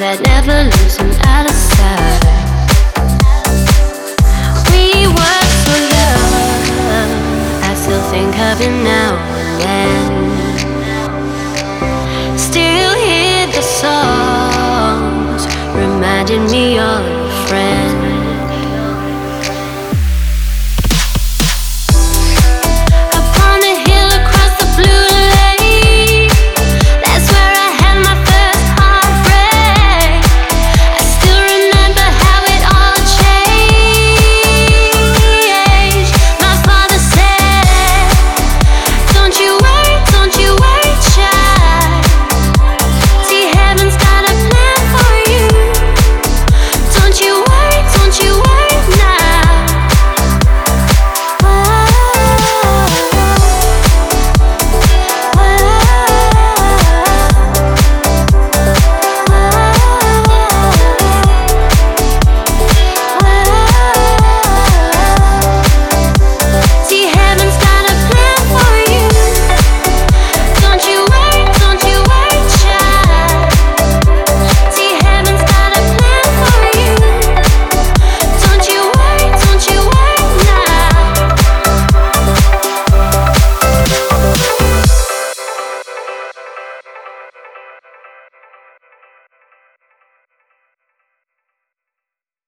but I'd never lose him out of sight. We were so young, I still think of him now and then. Still hear the songs reminding me of.